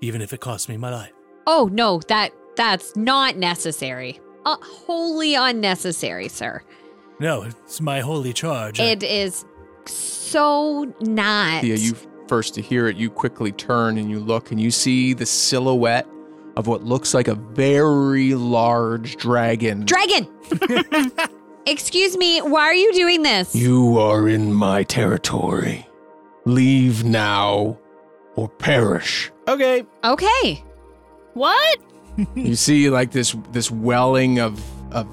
even if it costs me my life. Oh no, that that's not necessary. Uh, wholly unnecessary, sir. No, it's my holy charge. I- It is so not. Yeah, you first to hear it, you quickly turn and you look and you see the silhouette of what looks like a very large dragon. Dragon. Excuse me, why are you doing this? you are in my territory. Leave now or perish. Okay. okay. What? you see like this this welling of of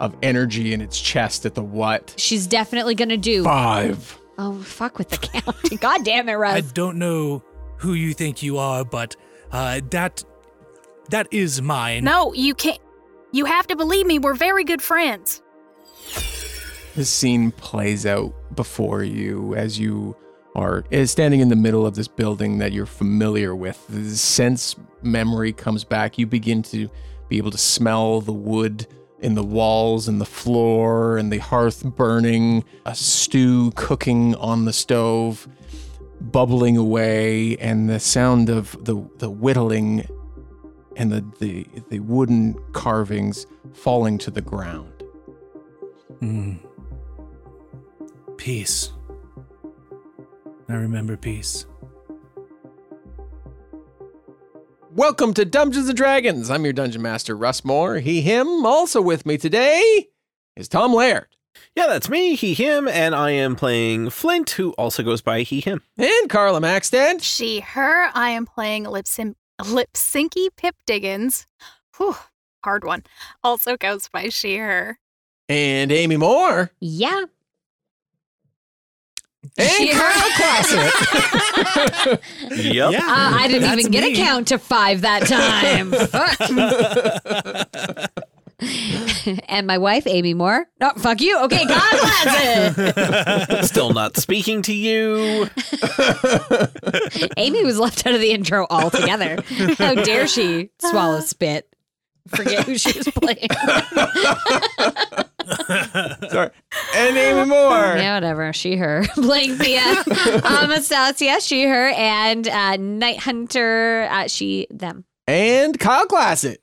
of energy in its chest at the what? She's definitely gonna do. Five. Oh fuck with the count. God damn it, right. I don't know who you think you are, but uh, that that is mine. No, you can't. You have to believe me, we're very good friends. This scene plays out before you as you are standing in the middle of this building that you're familiar with. The sense memory comes back. You begin to be able to smell the wood in the walls and the floor and the hearth burning, a stew cooking on the stove, bubbling away, and the sound of the, the whittling and the, the, the wooden carvings falling to the ground. Hmm. Peace. I remember peace. Welcome to Dungeons and Dragons. I'm your dungeon master, Russ Moore. He, him. Also with me today is Tom Laird Yeah, that's me, he, him, and I am playing Flint, who also goes by he, him. and Carla Maxted. She, her, I am playing Lipsin- Lipsinky Pip Diggins. Whew, hard one. Also goes by she, her. and Amy Moore yeah. And She- Carl Classic. Yep. Yeah. Uh, I didn't That's even get me. a count to five that time. and my wife, Amy Moore. No, fuck you. Okay, God bless it. Still not speaking to you. Amy was left out of the intro altogether. How dare she swallow spit? Forget who she was playing. Sorry, and Amy Moore. yeah, whatever. She, her. Playing Thea. Um, Anastasia, she, her. And uh, Night Hunter, uh, she, them. and Kyle Classic.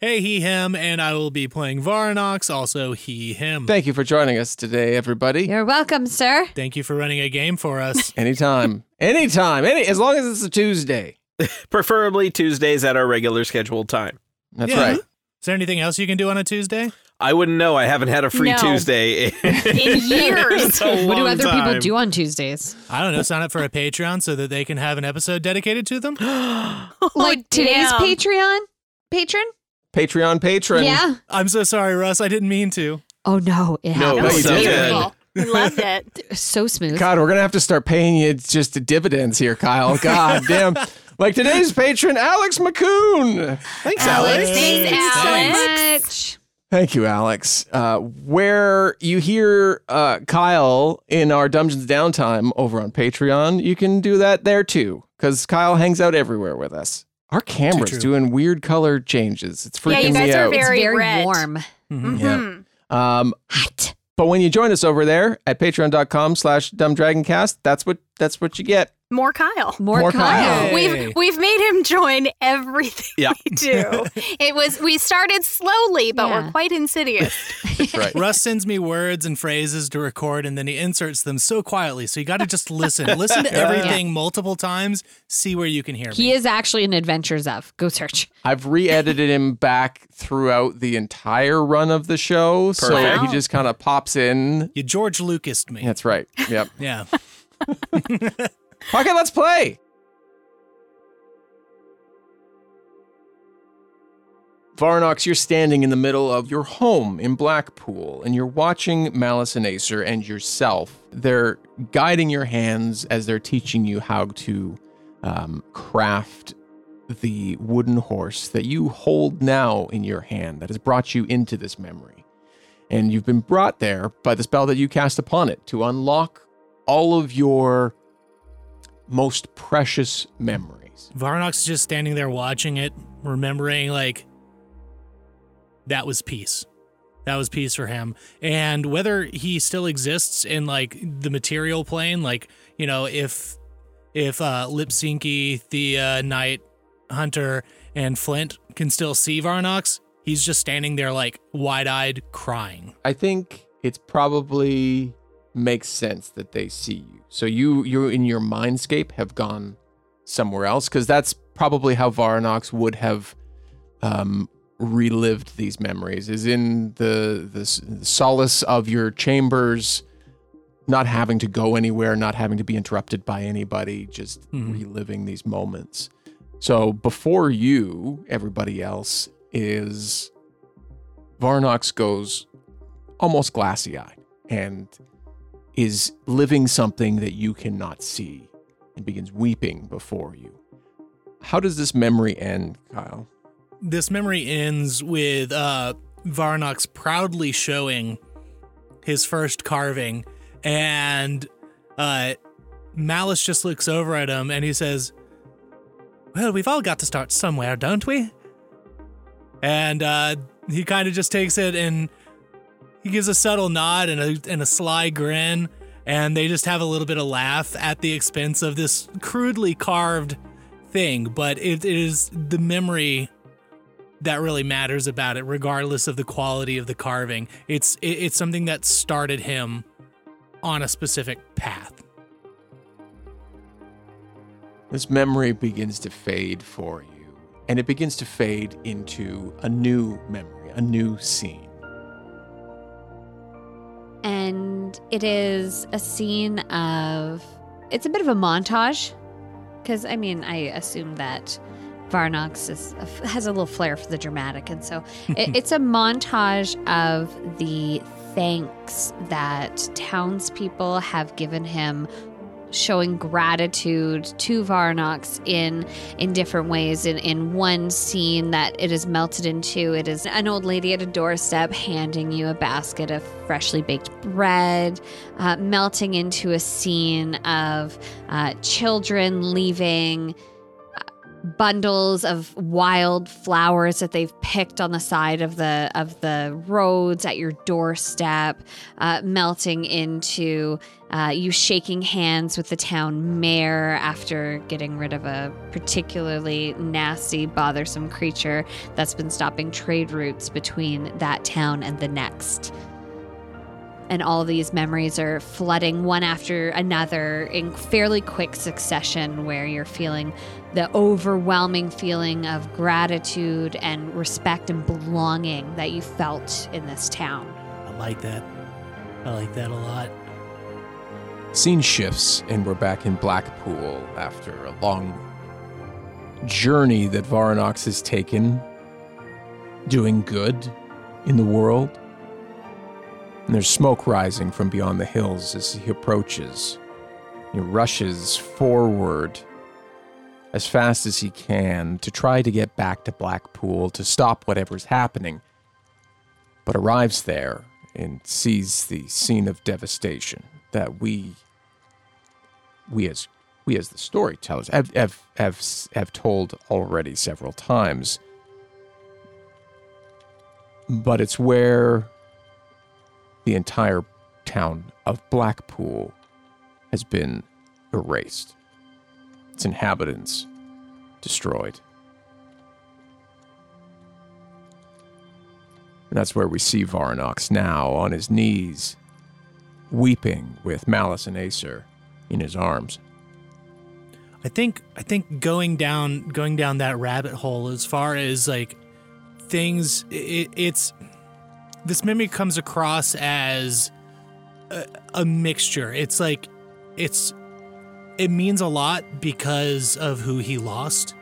Hey, he, him, and I will be playing Varnox, also he, him. Thank you for joining us today, everybody. You're welcome, sir. Thank you for running a game for us. Anytime, anytime, any as long as it's a Tuesday. Preferably Tuesdays at our regular scheduled time. That's Yeah. right. Is there anything else you can do on a Tuesday? I wouldn't know. I haven't had a free No. Tuesday in, In years. What do long other people do on Tuesdays? I don't know. Sign up for a Patreon so that they can have an episode dedicated to them. like oh, today's damn. Patreon patron? Patreon patron. Yeah. I'm so sorry, Russ. I didn't mean to. Oh no, it No, That happened. you was did. We loved it. so smooth. God, we're gonna have to start paying you just the dividends here, Kyle. God damn. Like today's patron, Alex McCoon. Thanks, Alex, Alex. Thanks, Thanks Alex. much. Thank you, Alex. Uh, where you hear uh, Kyle in our Dungeons Downtime over on Patreon, you can do that there too, because Kyle hangs out everywhere with us. Our camera's true. doing weird color changes. It's freaking Yeah, you guys me are out. very it's very red. warm. Mhm. Yeah. Mhm. um, Hot. but when you join us over there at patreon.com slash dumbdragoncast, that's what that's what you get. More Kyle. More, More Kyle. Kyle. We've we've made him join everything Yeah. we do. It was we started slowly, but Yeah. we're quite insidious. That's right. Russ sends me words and phrases to record, and then he inserts them so quietly. So you got to just listen. Listen to everything multiple times. See where you can hear me. He is actually in Adventures of. Go search. I've re-edited him back throughout the entire run of the show, so Perfect. he just kind of pops in. You George Lucas me. That's right. Yep. Yeah. Okay, let's play. Varnox, you're standing in the middle of your home in Blackpool, and you're watching Malice and Acer and yourself. They're guiding your hands as they're teaching you how to um, craft the wooden horse that you hold now in your hand that has brought you into this memory. And you've been brought there by the spell that you cast upon it to unlock all of your most precious memories. Varnox is just standing there watching it, remembering like that was peace. That was peace for him. And whether he still exists in like the material plane, like, you know, if if uh Lipsinky, Thea, Night, Hunter, and Flint can still see Varnox, he's just standing there like wide-eyed crying. I think it's probably makes sense that they see you. So you you in your mindscape have gone somewhere else because that's probably how Varanox would have um, relived these memories is in the, the solace of your chambers not having to go anywhere not having to be interrupted by anybody just Mhm. reliving these moments so before you everybody else is Varnox goes almost glassy eyed and is living something that you cannot see and begins weeping before you. How does this memory end, Kyle? This memory ends with uh Varnox proudly showing his first carving and uh Malice just looks over at him and he says, "Well, we've all got to start somewhere, don't we?" And uh he kind of just takes it and he gives a subtle nod and a and a sly grin and they just have a little bit of laugh at the expense of this crudely carved thing, but it, it is the memory that really matters about it, regardless of the quality of the carving. It's it, it's something that started him on a specific path. This memory begins to fade for you, and it begins to fade into a new memory, a new scene. And it is a scene of it's a bit of a montage because i mean i assume that varnox is, has a little flair for the dramatic. And so it, it's a montage of the thanks that townspeople have given him showing gratitude to Varnox in in different ways. In in one scene that it is melted into, it is an old lady at a doorstep handing you a basket of freshly baked bread, uh, melting into a scene of uh, children leaving bundles of wild flowers that they've picked on the side of the of the roads at your doorstep, uh, melting into uh, you shaking hands with the town mayor after getting rid of a particularly nasty, bothersome creature that's been stopping trade routes between that town and the next. And all these memories are flooding one after another in fairly quick succession, where you're feeling the overwhelming feeling of gratitude and respect and belonging that you felt in this town. I like that. I like that a lot. Scene shifts, and we're back in Blackpool after a long journey that Varanox has taken, doing good in the world. And there's smoke rising from beyond the hills as he approaches. He rushes forward as fast as he can to try to get back to Blackpool to stop whatever's happening, but arrives there and sees the scene of devastation that we we as we as the storytellers have have have, have told already several times. But it's where the entire town of Blackpool has been erased its inhabitants destroyed and that's where we see Varnox now on his knees weeping with Malice and Acer in his arms. I think I think going down going down that rabbit hole as far as like things it, it's this memory comes across as a, a mixture. It's like it's it means a lot because of who he lost.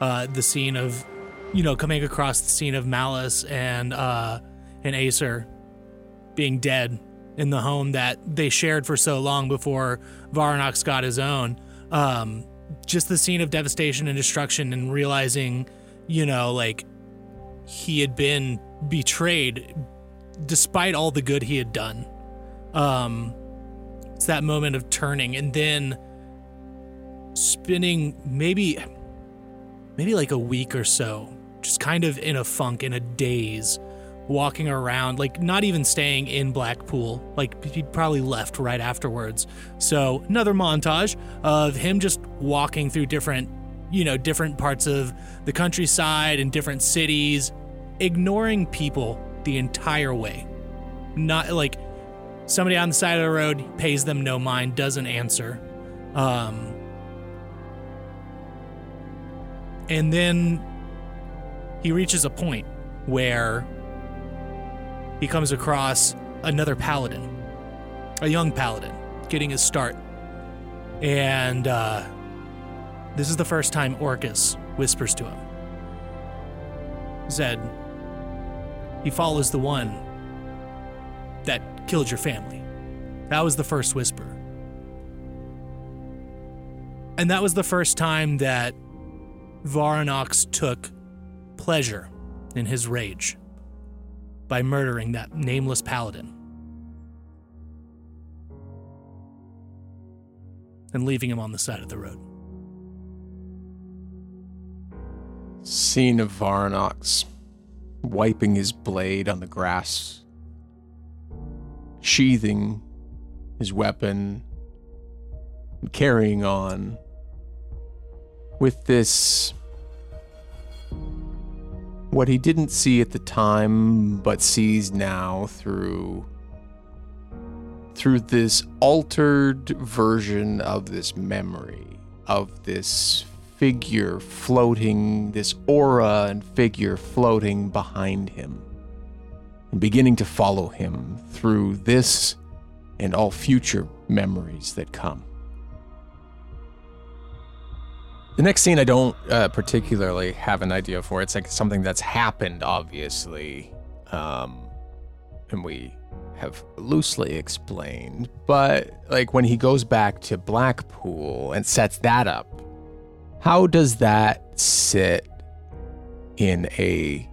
Uh, the scene of you know coming across the scene of Malice and uh, and Acer being dead in the home that they shared for so long before Varnox got his own. Um, just the scene of devastation and destruction and realizing, you know, like he had been betrayed despite all the good he had done. Um, it's that moment of turning and then spending maybe maybe like a week or so just kind of in a funk in a daze walking around like not even staying in blackpool like he probably left right afterwards. So another montage of him just walking through different you know different parts of the countryside and different cities ignoring people the entire way. Not like somebody on the side of the road pays them no mind doesn't answer. Um and then he reaches a point where he comes across another paladin, a young paladin, getting his start. And uh, this is the first time Orcus whispers to him. Zed, he follows the one that killed your family. That was the first whisper. And that was the first time that Varanox took pleasure in his rage by murdering that nameless paladin and leaving him on the side of the road. Scene of Varanox wiping his blade on the grass, sheathing his weapon, and carrying on with this what he didn't see at the time but sees now through through this altered version of this memory of this figure floating this aura and figure floating behind him and beginning to follow him through this and all future memories that come the next scene, I don't uh, particularly have an idea for. It's like something that's happened, obviously, um, and we have loosely explained. But like when he goes back to Blackpool and sets that up, how does that sit in a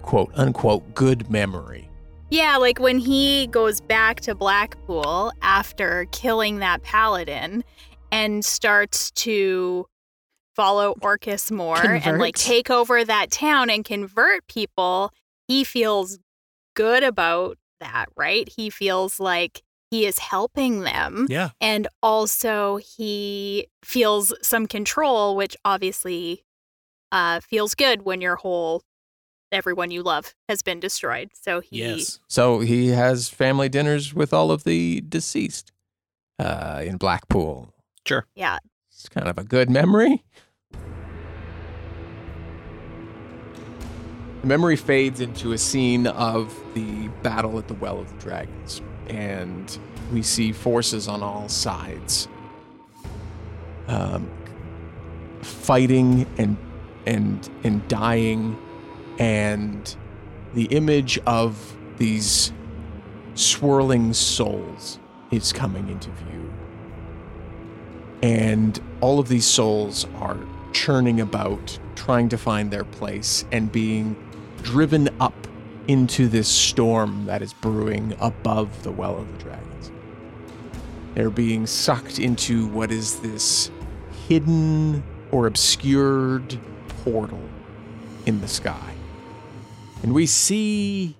quote unquote good memory? Yeah, like when he goes back to Blackpool after killing that paladin and starts to follow Orcus more and like take over that town and convert people, he feels good about that, right? He feels like he is helping them. Yeah. And also he feels some control, which obviously uh, feels good when your whole everyone you love has been destroyed. So he Yes. So he has family dinners with all of the deceased uh, in Blackpool. Yeah, It's kind of a good memory. The memory fades into a scene of the battle at the Well of the Dragons, and we see forces on all sides um, fighting and and and dying, and the image of these swirling souls is coming into view and all of these souls are churning about, trying to find their place, and being driven up into this storm that is brewing above the Well of the Dragons. They're being sucked into what is this hidden or obscured portal in the sky. And we see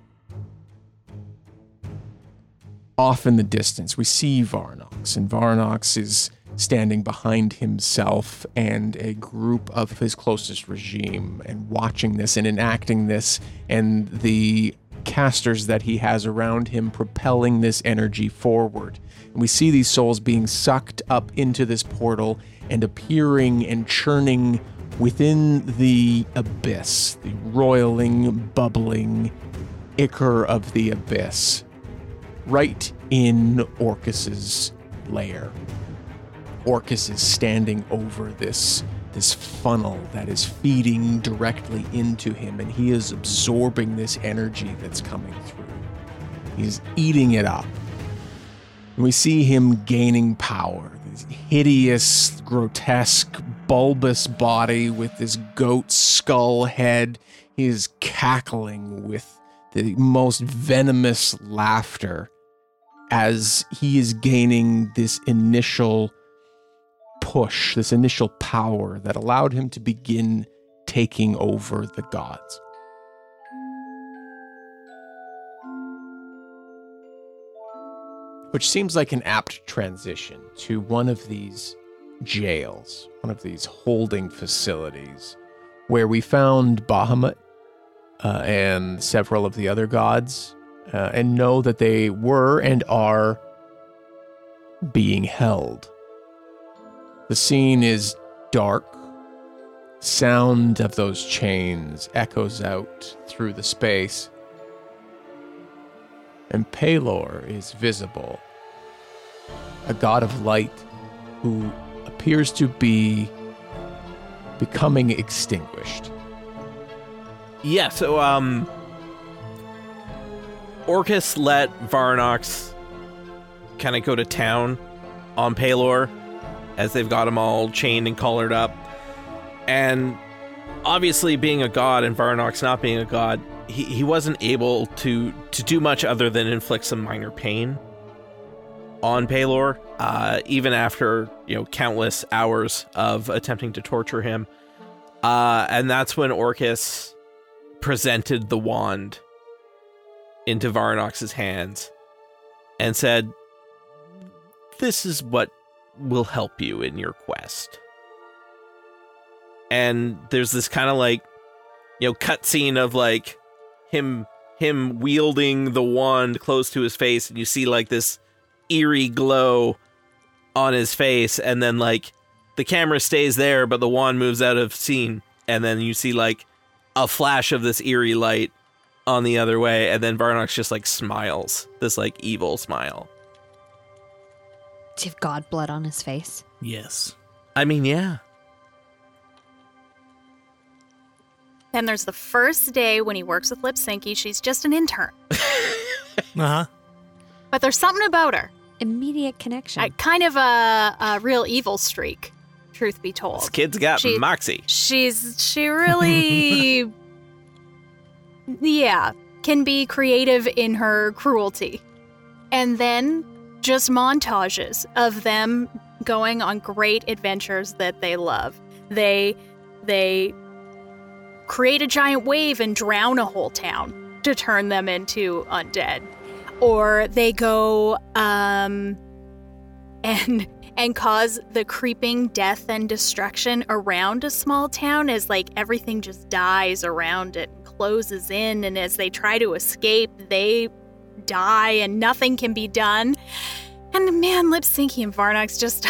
off in the distance, we see Varnox, and Varnox is standing behind himself and a group of his closest regime and watching this and enacting this and the casters that he has around him propelling this energy forward. And we see these souls being sucked up into this portal and appearing and churning within the abyss, the roiling, bubbling ichor of the abyss, right in Orcus's lair. Orcus is standing over this this funnel that is feeding directly into him and he is absorbing this energy that's coming through. He's eating it up. And we see him gaining power. This hideous, grotesque, bulbous body with this goat skull head. He is cackling with the most venomous laughter as he is gaining this initial push, this initial power that allowed him to begin taking over the gods. Which seems like an apt transition to one of these jails, one of these holding facilities, where we found Bahamut uh, and several of the other gods, uh, and know that they were and are being held. The scene is dark. Sound of those chains echoes out through the space. And Pelor is visible, a god of light who appears to be becoming extinguished. Yeah, so um Orcus let Varnox kind of go to town on Pelor as they've got him all chained and collared up. And obviously being a god and Varnox not being a god, he, he wasn't able to to do much other than inflict some minor pain on Pelor, uh, even after, you know, countless hours of attempting to torture him. Uh, and that's when Orcus presented the wand into Varnox's hands and said, This is what will help you in your quest. And there's this kind of like, you know, cutscene of like him him wielding the wand close to his face, and you see like this eerie glow on his face, and then like the camera stays there, but the wand moves out of scene, and then you see like a flash of this eerie light on the other way, and then Varnox just like smiles, this like evil smile. Do you have god blood on his face? Yes. I mean, yeah. Then there's the first day when he works with Lipsinky. She's just an intern. Uh huh. But there's something about her. Immediate connection. I, kind of a, a real evil streak, truth be This told. kid's got She- moxie. She's she really Yeah, can be creative in her cruelty. And then just montages of them going on great adventures that they love. They they create a giant wave and drown a whole town to turn them into undead. Or they go um and and cause the creeping death and destruction around a small town as like everything just dies around it and closes in and as they try to escape they die and nothing can be done and man lipsinky and varnox just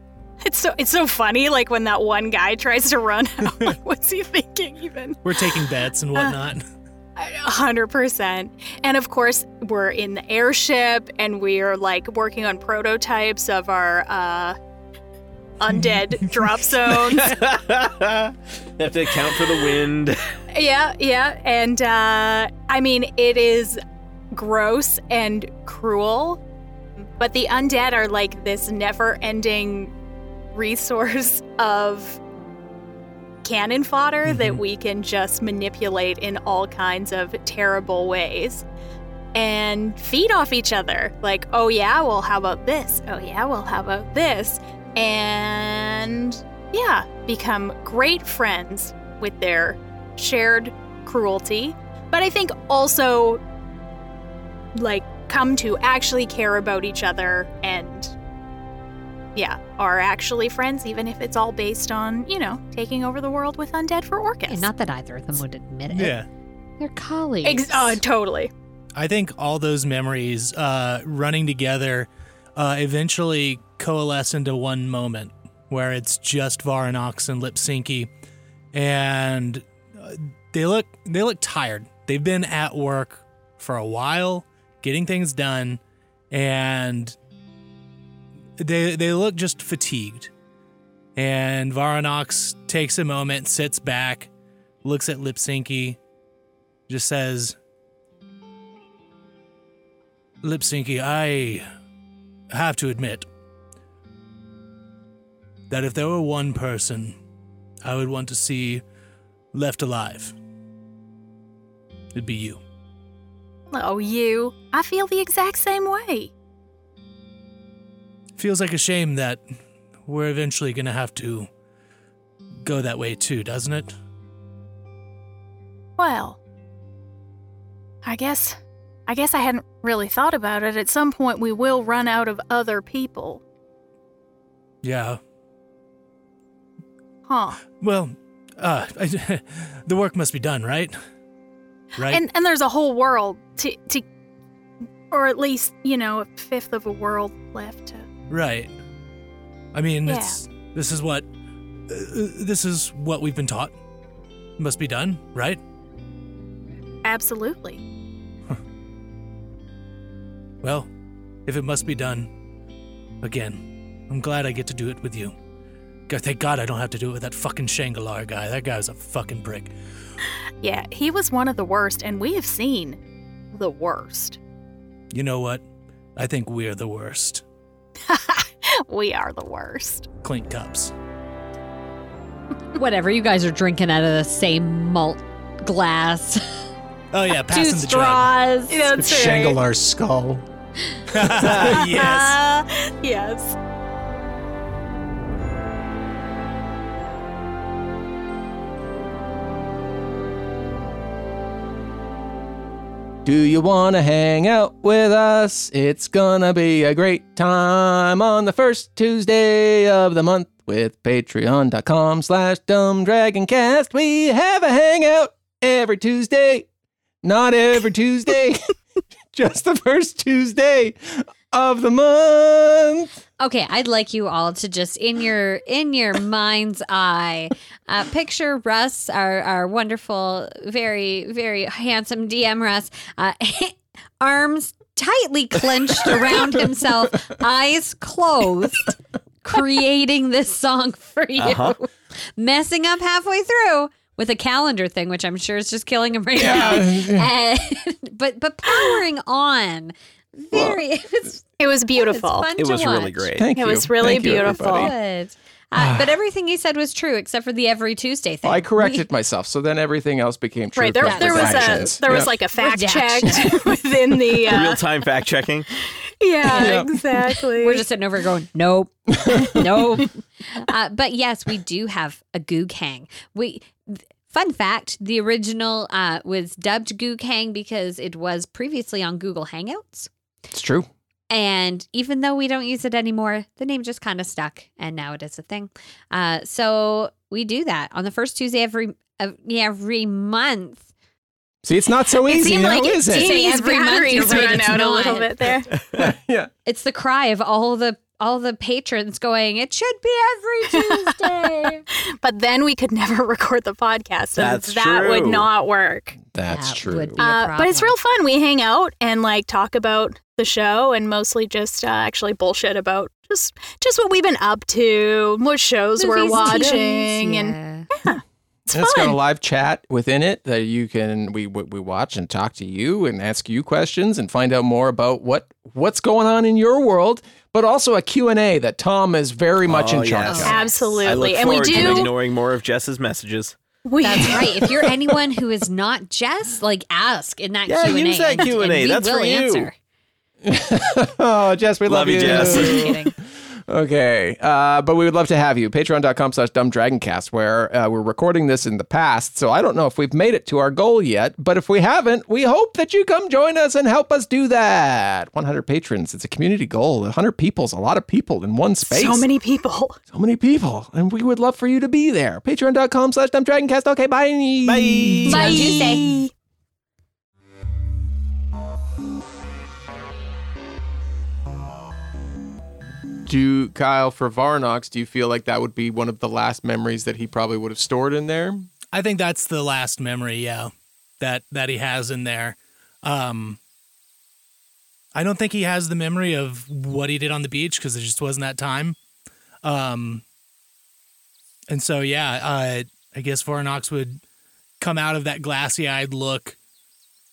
it's so it's so funny like when that one guy tries to run out like what's he thinking even We're taking bets and whatnot. a hundred percent. And of course, we're in the airship, and we're like working on prototypes of our uh, undead drop zones. have to account for the wind. yeah, yeah. And uh, I mean, it is gross and cruel, but the undead are like this never-ending resource of cannon fodder that Mhm. we can just manipulate in all kinds of terrible ways and feed off each other. Like, oh yeah, well, how about this? Oh yeah, well, how about this? And yeah, become great friends with their shared cruelty. But I think also, like, come to actually care about each other and yeah, are actually friends, even if it's all based on, you know, taking over the world with undead for Orcus. And not that either of them would admit it. Yeah. They're colleagues. Ex- uh, totally. I think all those memories uh, running together uh, eventually coalesce into one moment where it's just Varanox and Lipsinky, and uh, they look they look tired. They've been at work for a while, getting things done, and they they look just fatigued. And Varanox takes a moment, sits back, looks at Lipsinky, just says. Lipsinky, I have to admit, that if there were one person I would want to see left alive, it'd be you. Oh, you. I feel the exact same way. Feels like a shame that we're eventually going to have to go that way too, doesn't it? Well, I guess. I guess I hadn't really thought about it. At some point, we will run out of other people. Yeah. Huh. Well, uh, I, the work must be done, right? Right. And and there's a whole world to to or at least, you know, a fifth of a world left to right. I mean, Yeah. it's this is what uh, this is what we've been taught. Must be done, right? Absolutely. Well, if it must be done, again, I'm glad I get to do it with you. God, thank God I don't have to do it with that fucking Shangalar guy. That guy was a fucking prick. Yeah, he was one of the worst, and we have seen the worst. You know what? I think we're the worst. we are the worst. Clink cups. Whatever, you guys are drinking out of the same malt glass. Oh yeah, Two passing the straws. That's It's Shangalar's skull. yes. yes. Do you want to hang out with us? It's gonna be a great time on the first Tuesday of the month with patreon.com slash dumbdragoncast. We have a hangout every Tuesday. Not every Tuesday, just the first Tuesday of the month. Okay, I'd like you all to just in your in your mind's eye, uh, picture Russ, our our wonderful, very very handsome DM Russ, uh, arms tightly clenched around himself, eyes closed, creating this song for you, Uh-huh. messing up halfway through with a calendar thing, which I'm sure is just killing him right now. And, but but powering on, very it was It was beautiful. It's fun It to was really watch. great. Thank It you. was really Thank beautiful. everybody. Good. Uh, but everything you said was true except for the every Tuesday thing. I corrected myself, so then everything else became true. Right there, there was a there was like a fact Redaction. check within the uh, Real time fact checking. yeah, Yeah. exactly. We're just sitting over going, nope, nope. Uh, but yes, we do have a Goog Hang. We. th- Fun fact: the original uh, was dubbed Goog Hang because it was previously on Google Hangouts. It's true. And even though we don't use it anymore, the name just kind of stuck, and now it is a thing. Uh, so we do that on the first Tuesday every uh, every month. See, it's not so it easy seemed now, like it, is it? Say Amy's every month, you're batteries right, run it's out a little bit there. yeah. It's the cry of all the all the patrons going. It should be every Tuesday. But then we could never record the podcast. and That's that would not work. That's That true. would be- a Uh, but it's real fun. We hang out and like talk about the show and mostly just uh, actually bullshit about just just what we've been up to, what shows we're watching, TVs, and yeah. it's And it's got a live chat within it that you can we we watch and talk to you and ask you questions and find out more about what what's going on in your world, but also a Q&A that Tom is very much Oh, in charge yes. of. I look Absolutely, and we forward to do. ignoring more of Jess's messages. We, That's right. If you're anyone who is not Jess, like ask in that Yeah, Q&A. use that Q&A. and we That's will for you. answer. oh, Jess, we love, Love you, Jess. Just kidding. Okay, uh, but we would love to have you. Patreon.com slash dumbdragoncast, where uh, we're recording this in the past. So I don't know if we've made it to our goal yet, but if we haven't, we hope that you come join us and help us do that. 100 patrons. It's a community goal. 100 people's a lot of people in one space. so many people. So many people. And we would love for you to be there. Patreon.com slash dumbdragoncast. Okay, bye. Bye. See you on Tuesday. Do Kyle for Varnox, do you feel like that would be one of the last memories that he probably would have stored in there? I think that's the last memory, yeah, that that he has in there. Um I don't think he has the memory of what he did on the beach because it just wasn't that time. Um and so yeah, uh I guess Varnox would come out of that glassy-eyed look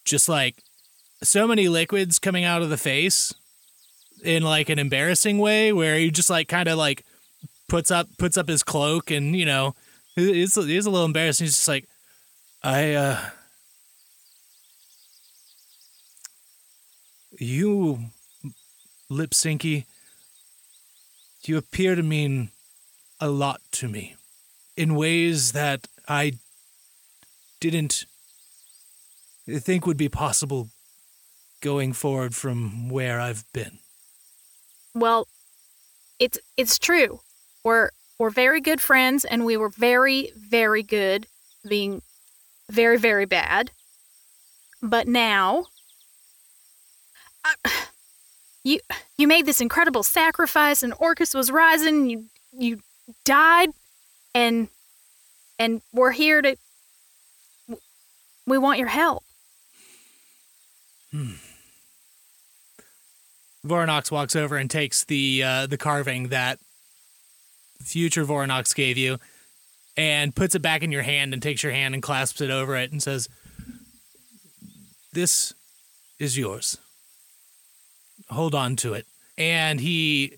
just like so many liquids coming out of the face in like an embarrassing way where he just like kind of like puts up puts up his cloak and you know he's he's a little embarrassed. He's just like, I uh, you, Lipsinky, you appear to mean a lot to me in ways that I didn't think would be possible going forward from where I've been. Well, it's it's true. We're we're very good friends and we were very very good being very very bad. But now I, you you made this incredible sacrifice and Orcus was rising, you you died and and we're here to we want your help. Hmm. Voronox walks over and takes the uh, the carving that future Voronox gave you, and puts it back in your hand and takes your hand and clasps it over it and says, "This is yours. Hold on to it." And he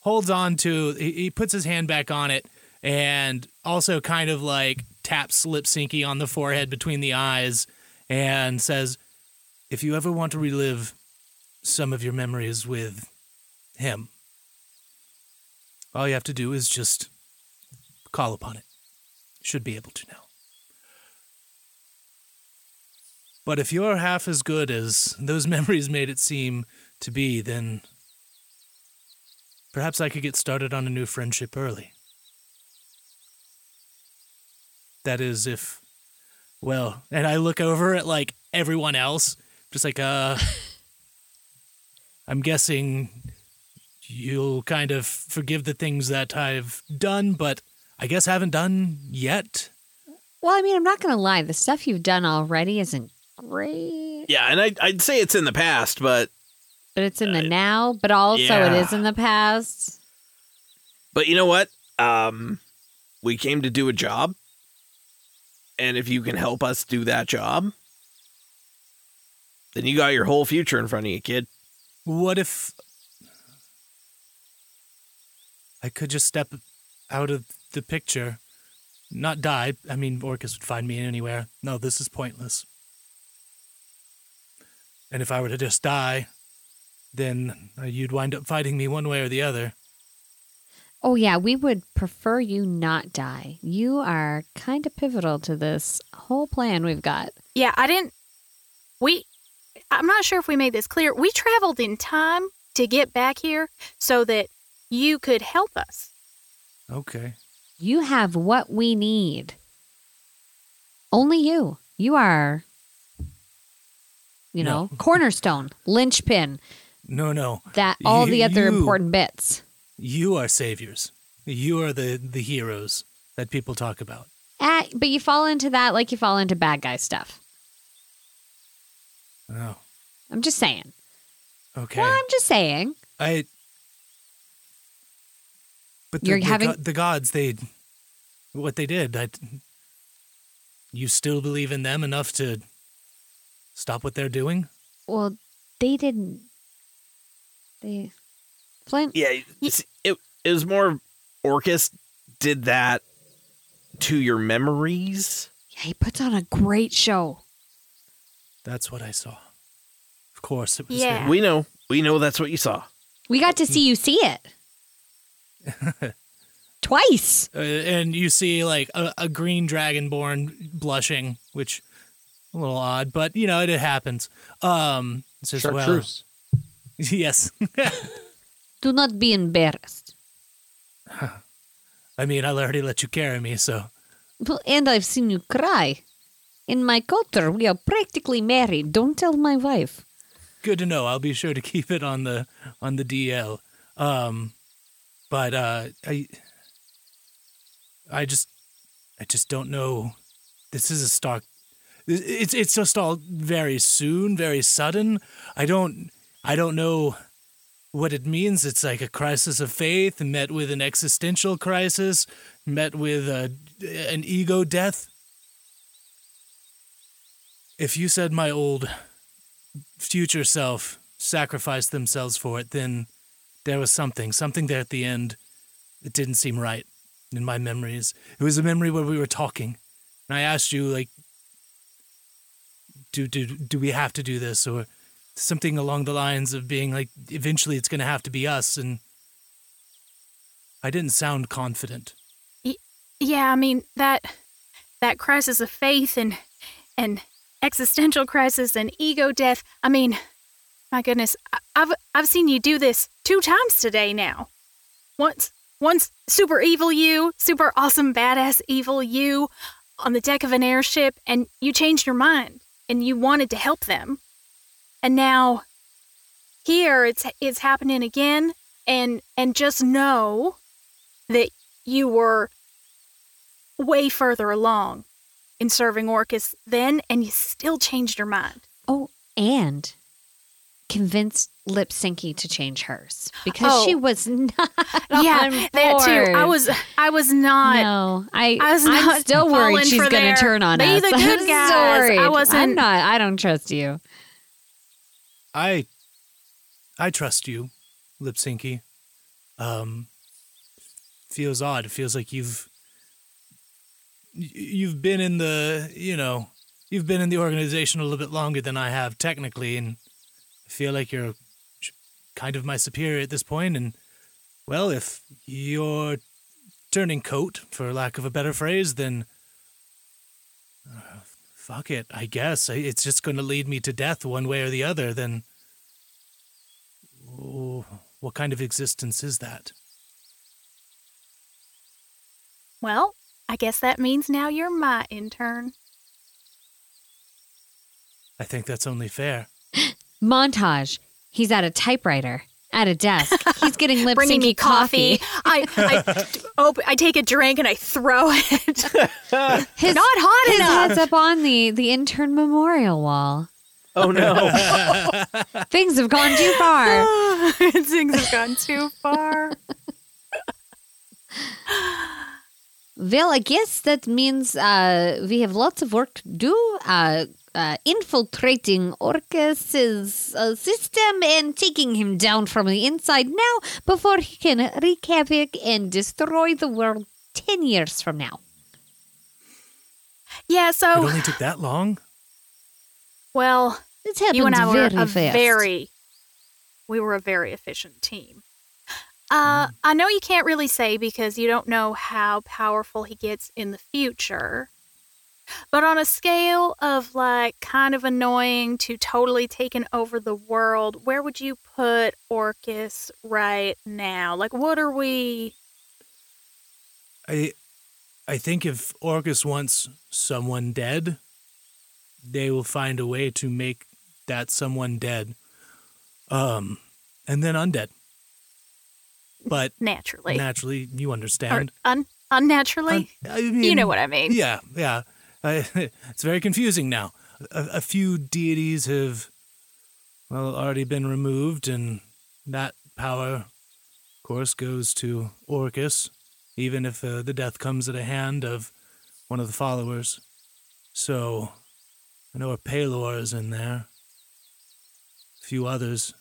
holds on to. He, puts his hand back on it and also kind of like taps Lip on the forehead between the eyes and says, "If you ever want to relive." Some of your memories with him. All you have to do is just call upon it. Should be able to now. But if you're half as good as those memories made it seem to be, then perhaps I could get started on a new friendship early. That is, if, well, and I look over at like everyone else, just like, uh, I'm guessing you'll kind of forgive the things that I've done, but I guess haven't done yet. Well, I mean, I'm not going to lie. The stuff you've done already isn't great. Yeah, and I'd, I'd say it's in the past, but But it's in the now, but also it yeah. is in the past. but you know what? Um, we came to do a job, and if you can help us do that job, then you got your whole future in front of you, kid. What if I could just step out of the picture, not die? I mean, Orcus would find me anywhere. No, this is pointless. And if I were to just die, then you'd wind up fighting me one way or the other. Oh, yeah, we would prefer you not die. You are kind of pivotal to this whole plan we've got. Yeah, I didn't. We. I'm not sure if we made this clear. We traveled in time to get back here so that you could help us. Okay. You have what we need. Only you. You are, you know, No. cornerstone, linchpin, No, no. that all the other you- important bits. You are saviors. You are the, the heroes that people talk about. Ah, but you fall into that like you fall into bad guy stuff. Oh, I'm just saying. okay. Well, I'm just saying. I. But the, You're the, having- go- the gods, they, what they did, I. You still believe in them enough to stop what they're doing? Well, they didn't. They. Flint. Yeah, it's- it it was more Orcus did that to your memories. Yeah, he puts on a great show. That's what I saw. Of course, it was. Yeah. him. We know, we know that's what you saw. We got to see you see it. Twice. Uh, and you see like a, a green dragonborn blushing, which a little odd, but you know it, happens. Um, it says, well, Chartreuse. yes. Do not be embarrassed. I mean, I already let you carry me, so Well, And I've seen you cry. In my culture, we are practically married. Don't tell my wife. Good to know. I'll be sure to keep it on the on the DL. Um, but uh, I I just I just don't know. This is a stark. It's it's just all very soon, very sudden. I don't I don't know what it means. It's like a crisis of faith met with an existential crisis, met with a, an ego death. If you said my old future self sacrificed themselves for it, then there was something, something there at the end it didn't seem right in my memories. It was a memory where we were talking, and I asked you like, do do do we have to do this or something along the lines of being like, eventually it's going to have to be us, and I didn't sound confident. Yeah, I mean that that crisis of faith and and existential crisis and ego death. I mean, my goodness, I've I've seen you do this two times today now. Once once super evil you, super awesome badass evil you on the deck of an airship and you changed your mind and you wanted to help them. And now here it's it's happening again and and just know that you were way further along in serving Orcus then, and you still changed your mind. Oh, and convinced Lipsinky to change hers because she Oh. was not. yeah, on that too. I was, I was not. no, I, I was I'm not still worried she's going to turn on be us. the good I'm guys. sorry. I I'm wasn't- I don't trust you. I I trust you, Lipsinky. Um feels odd. It feels like you've y- you've been in the, you know, you've been in the organization a little bit longer than I have technically and I feel like you're kind of my superior at this point. and well, if you're turning coat for lack of a better phrase, then uh, fuck it, I guess. It's just going to lead me to death one way or the other, then Oh, what kind of existence is that? Well, I guess that means now you're my intern. I think that's only fair. Montage. He's at a typewriter at a desk. He's getting Lipsinky Bringing me coffee. I, I, open, I take a drink and I throw it. His, Not hot his enough. head's up on the the intern memorial wall. Oh no. Things have gone too far. Things have gone too far. Well, I guess that means uh, we have lots of work to do. Uh, uh, infiltrating Orcus's uh, system and taking him down from the inside now before he can wreak havoc and destroy the world 10 years from now. Yeah, so. It only took that long? well, It happened you and I were very a fast. very, we were a very efficient team. Uh, I know you can't really say because you don't know how powerful he gets in the future. But on a scale of like kind of annoying to totally taking over the world, where would you put Orcus right now? Like, what are we? I I think if Orcus wants someone dead, they will find a way to make that someone dead. Um and then undead. But Naturally. naturally, you or understand. un- unnaturally? Un- I you know what I mean. Yeah, yeah. I, it's very confusing now. A, a few deities have, well, already been removed, and that power, of course, goes to Orcus, even if uh, the death comes at a hand of one of the followers. So, I know a Pelor is in there. A few others.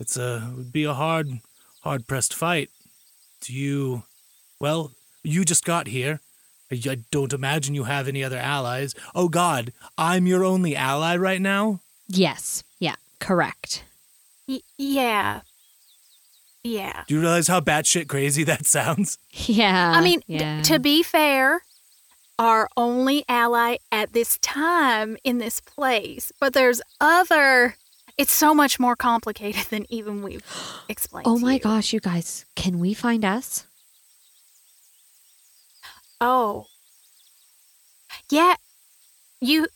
It's a it would be a hard, hard pressed fight. Do you? Well, you just got here. I, I don't imagine you have any other allies. Oh God, I'm your only ally right now. Yes. Yeah. Correct. Y- yeah. Yeah. Do you realize how batshit crazy that sounds? Yeah. I mean, d- to be fair, our only ally at this time in this place, but there's other. It's so much more complicated than even we've explained. Oh to my you. gosh, you guys, can we find us? Oh. Yeah. You.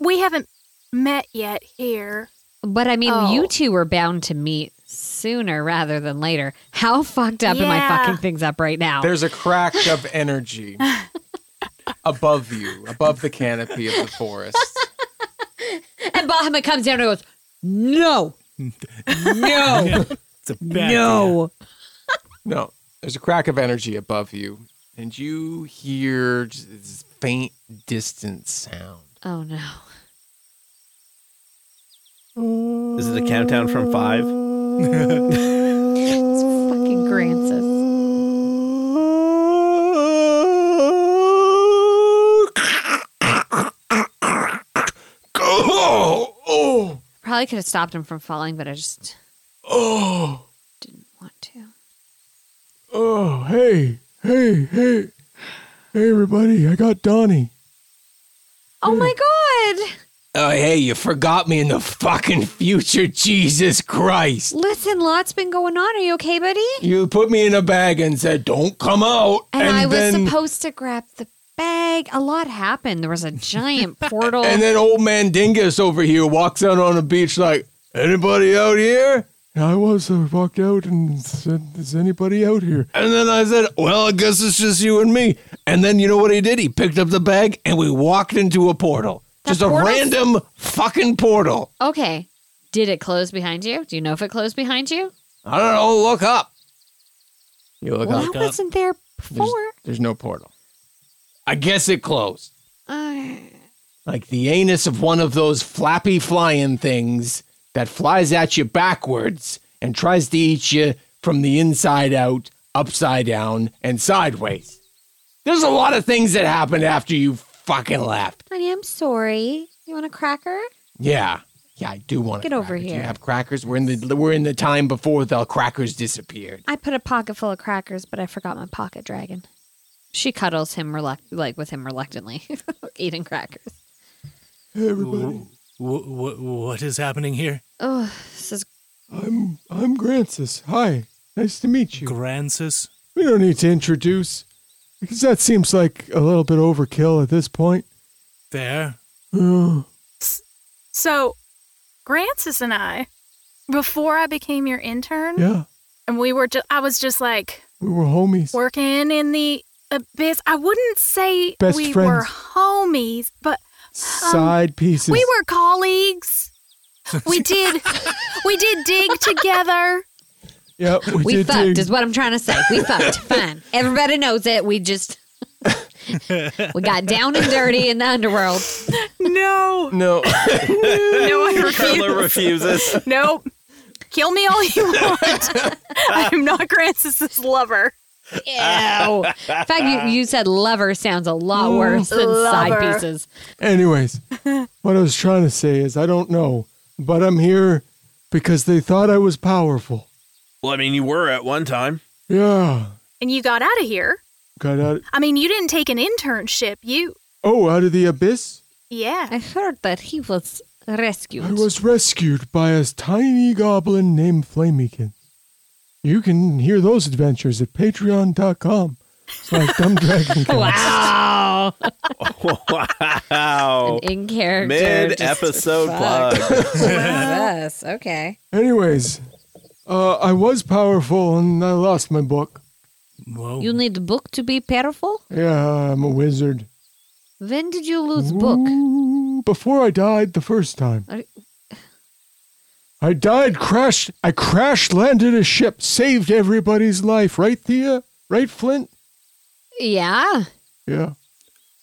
We haven't met yet here. But I mean, Oh. you two were bound to meet sooner rather than later. How fucked up am I fucking things up right now? There's a crack of energy above you, above the canopy of the forest. and Bahamut comes down and goes, No, no, It's a bad no. No, there's a crack of energy above you, and you hear this faint, distant sound. Oh no. Is it a countdown from five? It's fucking Grancis. Probably could have stopped him from falling, but I just Oh, didn't want to. oh, hey, hey, hey, hey, everybody! I got Donnie. Oh my god! Oh, hey, you forgot me in the fucking future, Jesus Christ! Listen, lots been going on. Are you okay, buddy? You put me in a bag and said, "Don't come out." And, I was then, supposed to grab the bag. A lot happened. There was a giant portal. And then old man Dingus over here walks out on the beach like, "Anybody out here?" And I was. I walked out and said, "Is anybody out here?" And then I said, "Well, I guess it's just you and me." And then you know what he did? He picked up the bag and we walked into a portal. The just a random fucking portal. okay. Did it close behind you? Do you know if it closed behind you? I don't know. Look up. You look well, up. that wasn't there before. There's, there's no portal. I guess it closed. Uh, Like the anus of one of those flappy flying things that flies at you backwards and tries to eat you from the inside out, upside down, and sideways. There's a lot of things that happened after you fucking left. honey, I'm sorry. You want a cracker? Yeah. Yeah, I do want to Get over here. Do you have crackers? We're in the we're in the time before the crackers disappeared. I put a pocket full of crackers, but I forgot my pocket dragon. She cuddles him reluct- like with him reluctantly, eating crackers. Hey everybody. W- w- what is happening here? Oh, this is I'm I'm Grancis. Hi. Nice to meet you. Grancis? We don't need to introduce because that seems like a little bit overkill at this point. Fair. Oh, So, Grancis and I, before I became your intern, yeah, and we were just, I was just like we were homies. working in the Uh, abyss. I wouldn't say Best we were homies, but um, Side pieces. we were colleagues. We did, we did dig together. Yep, we, we did fucked, dig. is what I'm trying to say. We fucked. Fine. Everybody knows it. We just we got down and dirty in the underworld. No, No, no, I Carla refuse. refuses. Nope. Kill me all you want. I'm not Grancis's lover. Ew. In fact, you, you said lover sounds a lot mm. worse than side pieces. Anyways, what I was trying to say is I don't know, but I'm here because they thought I was powerful. Well, I mean, you were at one time. Yeah, And you got out of here. got out. I mean, you didn't take an internship. You, Oh, out of the abyss. yeah. I heard that he was rescued. I was rescued by a tiny goblin named Flameykin. You can hear those adventures at patreon.com slash dumbdragoncast. Wow. wow. In character. Mid just- episode fuck. plug. yes. Okay. Anyways, uh, I was powerful and I lost my book. Whoa. You need the book to be powerful? Yeah, I'm a wizard. When did you lose book? Ooh, Before I died the first time. Are- I died, crashed. I crash landed a ship, saved everybody's life. Right, Thea? Right, Flint? Yeah. Yeah.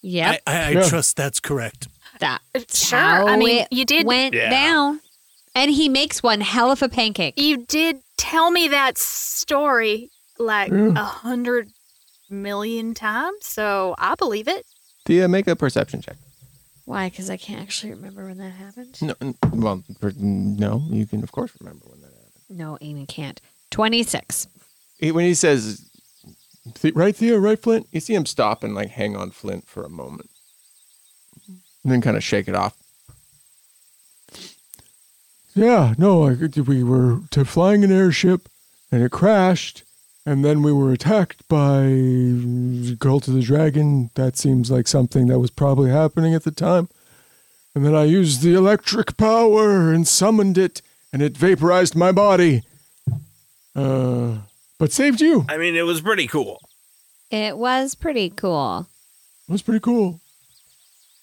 Yep. I, I, I Yeah. trust that's correct. that. Sure. how I mean, it you did went Yeah. down. And he makes one hell of a pancake. you did tell me that story like a Yeah. hundred million times, so I believe it. Thea, make a perception check. Why? Because I can't actually remember when that happened. No, n- well, per- no, you can of course remember when that happened. No, Amy can't. 26. He, when he says, "Th- "Right, Thea, right, Flint," you see him stop and like hang on Flint for a moment, and then kind of shake it off. Yeah, no, I, we were to flying an airship, and it crashed, and then we were attacked by Girl to the Dragon. That seems like something that was probably happening at the time. And then I used the electric power and summoned it, and it vaporized my body. Uh, but saved you. I mean, it was pretty cool. It was pretty cool. It was pretty cool.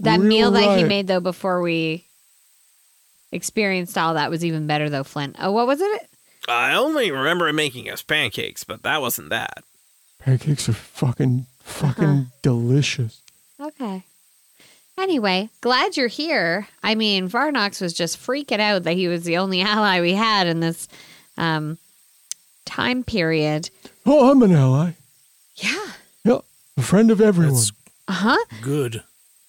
That Real meal that he made, though, before we experienced all that was even better, though, Flint. Oh, what was it? I only remember him making us pancakes, but that wasn't that. Pancakes are fucking, fucking delicious. Okay. Anyway, glad you're here. I mean, Varnox was just freaking out that he was the only ally we had in this um, time period. Oh, I'm an ally. Yeah. Yeah, a friend of everyone. Uh huh. good.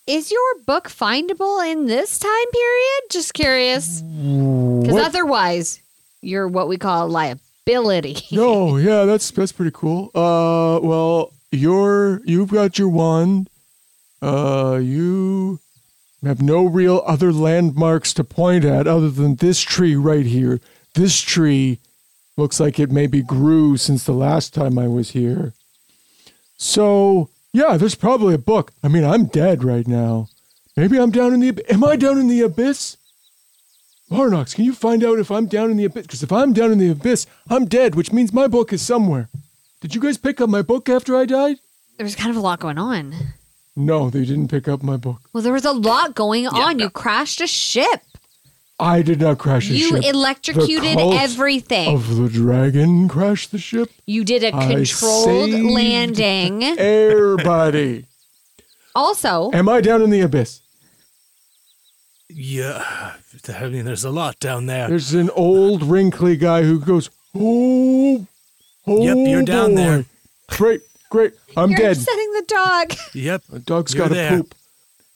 Is your book findable in this time period? Just curious. Because otherwise, you're what we call a liability. No, yeah, that's that's pretty cool. Uh, well, you're you've got your wand. Uh, you have no real other landmarks to point at other than this tree right here. This tree looks like it maybe grew since the last time I was here. So yeah, there's probably a book. I mean, I'm dead right now. Maybe I'm down in the. Am I down in the abyss? Varnox, can you find out if I'm down in the abyss? Because if I'm down in the abyss, I'm dead, which means my book is somewhere. Did you guys pick up my book after I died? There was kind of a lot going on. No, they didn't pick up my book. Well, there was a lot going on. You crashed a ship. I did not crash a ship. You ship. electrocuted The cult everything. Of the dragon crashed the ship. you did a I controlled saved landing. Everybody. Also, Am I down in the abyss? Yeah, I mean, there's a lot down there. There's an old wrinkly guy who goes, oh, oh Yep, you're down boy. there. Great, great. I'm you're dead. upsetting the dog. Yep, The dog's You're got to poop.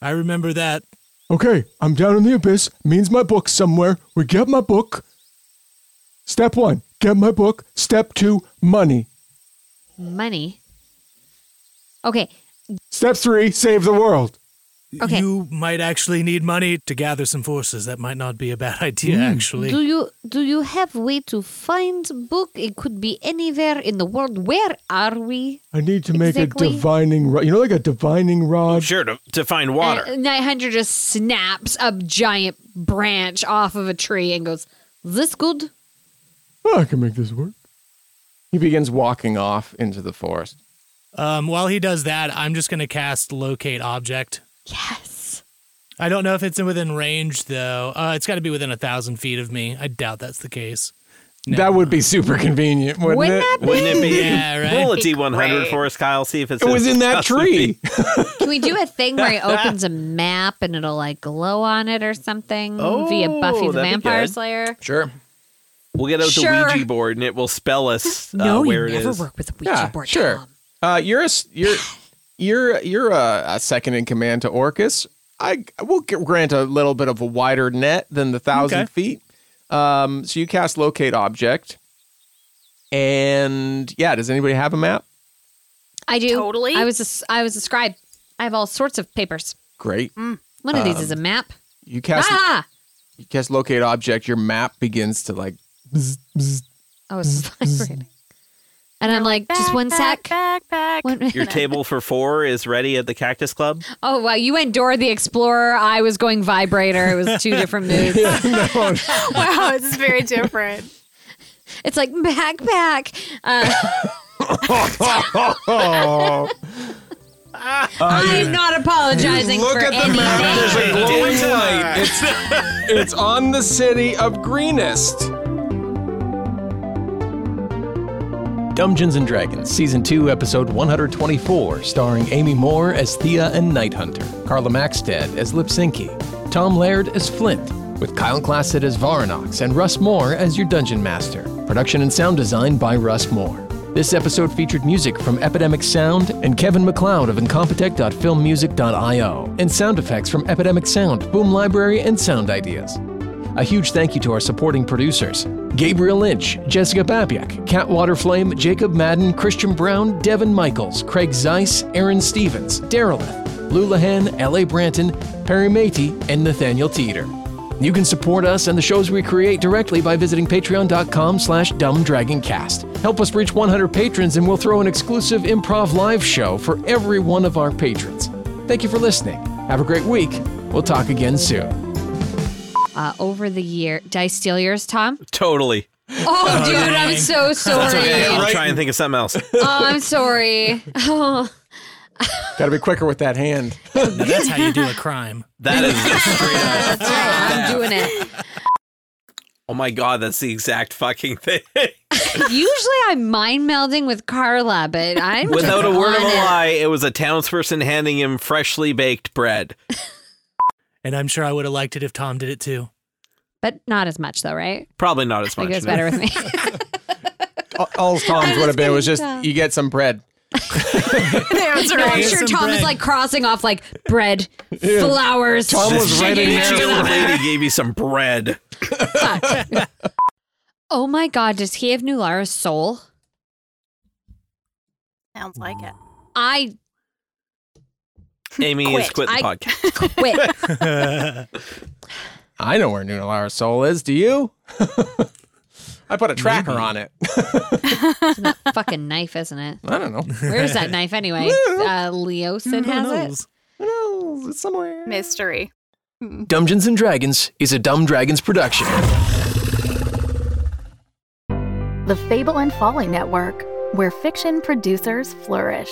I remember that. Okay, I'm down in the abyss. Means my book somewhere. We get my book. Step one, get my book. Step two, money. Money. Okay. Step three, save the world. Okay. You might actually need money to gather some forces. That might not be a bad idea, actually. Do you do you have way to find book? It could be anywhere in the world. Where are we? I need to make Exactly. a divining rod. You know, like a divining rod? Sure, to, to find water. And 900 just snaps a giant branch off of a tree and goes, "Is this good?" Oh, I can make this work. He begins walking off into the forest. Um, while he does that, I'm just going to cast locate object. Yes. I don't know if it's within range though. Uh, it's got to be within a thousand feet of me. I doubt that's the case. That would be super convenient, wouldn't, Wouldn't it? that be? Wouldn't it be? Yeah, right? Roll a D100 for us, Kyle. See if it's It was in that tree. Can we do a thing where he opens a map and it'll like glow on it or something via Oh, Buffy the Vampire. Slayer? Sure. We'll get out Sure. the Ouija board and it will spell us uh, no, where you it never is. work with a Ouija Yeah, board. sure. Tom. Uh, you're a, s- you're you're you're a, a second in command to Orcus. I I will g- grant a little bit of a wider net than the thousand Okay. feet. Um, so you cast locate object, and yeah, does anybody have a map? I do. Totally. I was a, s- I was a scribe. I have all sorts of papers. Great. One of these is a map. You cast Ah! you cast locate object. Your map begins to like bzz, bzz. Oh, it's vibrating. And I'm like, just one sec. Back, back, One- Your table for four is ready at the Cactus Club. oh wow, you went Dora the Explorer. I was going vibrator. It was two different moods. wow, it's very different. It's like backpack. Uh, I'm not apologizing Look for at the anything. map. There's a glowing light. It's it's on the city of Greenest. Dungeons and Dragons, Season 2, Episode 124, starring Amy Moore as Thea and Night Hunter, Carla Maxted as Lipsinky, Tom Laird as Flint, with Kyle Classett as Varanox and Russ Moore as your Dungeon Master. Production and sound design by Russ Moore. This episode featured music from Epidemic Sound and Kevin MacLeod of Incompetech.filmmusic.io, and sound effects from Epidemic Sound, Boom Library, and Sound Ideas. A huge thank you to our supporting producers Gabriel Lynch, Jessica Babiak, Kat Waterflame, Jacob Madden, Christian Brown, Devin Michaels, Craig Zeiss, Aaron Stevens, Darylith, Lulahan, L.A. Branton, Perry Matey, and Nathaniel Teeter. You can support us and the shows we create directly by visiting patreon.com slash dumbdragoncast. Help us reach 100 patrons and we'll throw an exclusive improv live show for every one of our patrons. Thank you for listening. Have a great week. We'll talk again soon. Uh, over the year, did I steal yours, Tom? Totally. Oh, dude, I'm so sorry. Okay, I'll trying to think of something else. Oh, I'm sorry. Oh, Gotta be quicker with that hand. Now that's how you do a crime. That is straight up. that's right. I'm doing it. Oh my god, that's the exact fucking thing. Usually I'm mind melding with Carla, but I'm Without a just word of a it. lie, it was a townsperson handing him freshly baked bread. And I'm sure I would have liked it if Tom did it too. But not as much, though, right? Probably not as much. It much. goes no. better with me. All, all Tom's would have been was just Tom. you get some bread. The answer I'm sure some Tom is like crossing off like bread, flowers. Tom was right in This there. old lady gave you some bread. oh my god, does he have Nulara's soul? sounds like it. I Amy has Quit. quit the I- podcast. quit. I know where Nunalara's soul is. Do you? I put a tracker on it. It's that fucking knife, isn't it? I don't know. Where's that knife anyway? Uh, Leosin Who has it. Who knows? It's somewhere. Mystery. Dungeons and Dragons is a Dumb Dragons production. The Fable and Folly Network, where fiction producers flourish.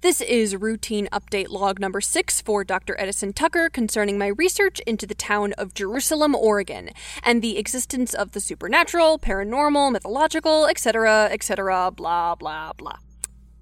This is routine update log number six for Dr. Edison Tucker concerning my research into the town of Jerusalem, Oregon, and the existence of the supernatural, paranormal, mythological, etc., etc., blah, blah, blah.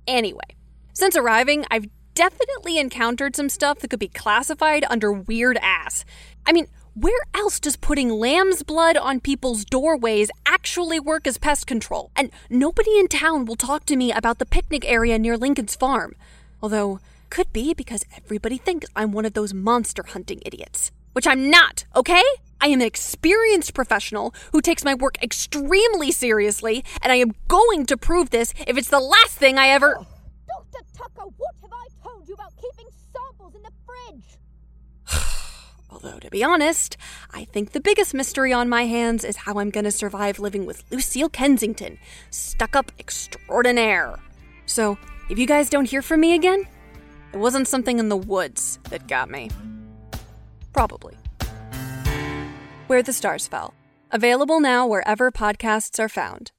Anyway, since arriving, I've definitely encountered some stuff that could be classified under weird ass. I mean, where else does putting lamb's blood on people's doorways actually work as pest control? And nobody in town will talk to me about the picnic area near Lincoln's farm. Although, could be because everybody thinks I'm one of those monster hunting idiots. Which I'm not, okay? I am an experienced professional who takes my work extremely seriously, and I am going to prove this if it's the last thing I ever. Dr. Tucker, what have I told you about keeping samples in the fridge? Although, to be honest, I think the biggest mystery on my hands is how I'm gonna survive living with Lucille Kensington, stuck up extraordinaire. So, if you guys don't hear from me again, it wasn't something in the woods that got me. Probably. Where the Stars Fell. Available now wherever podcasts are found.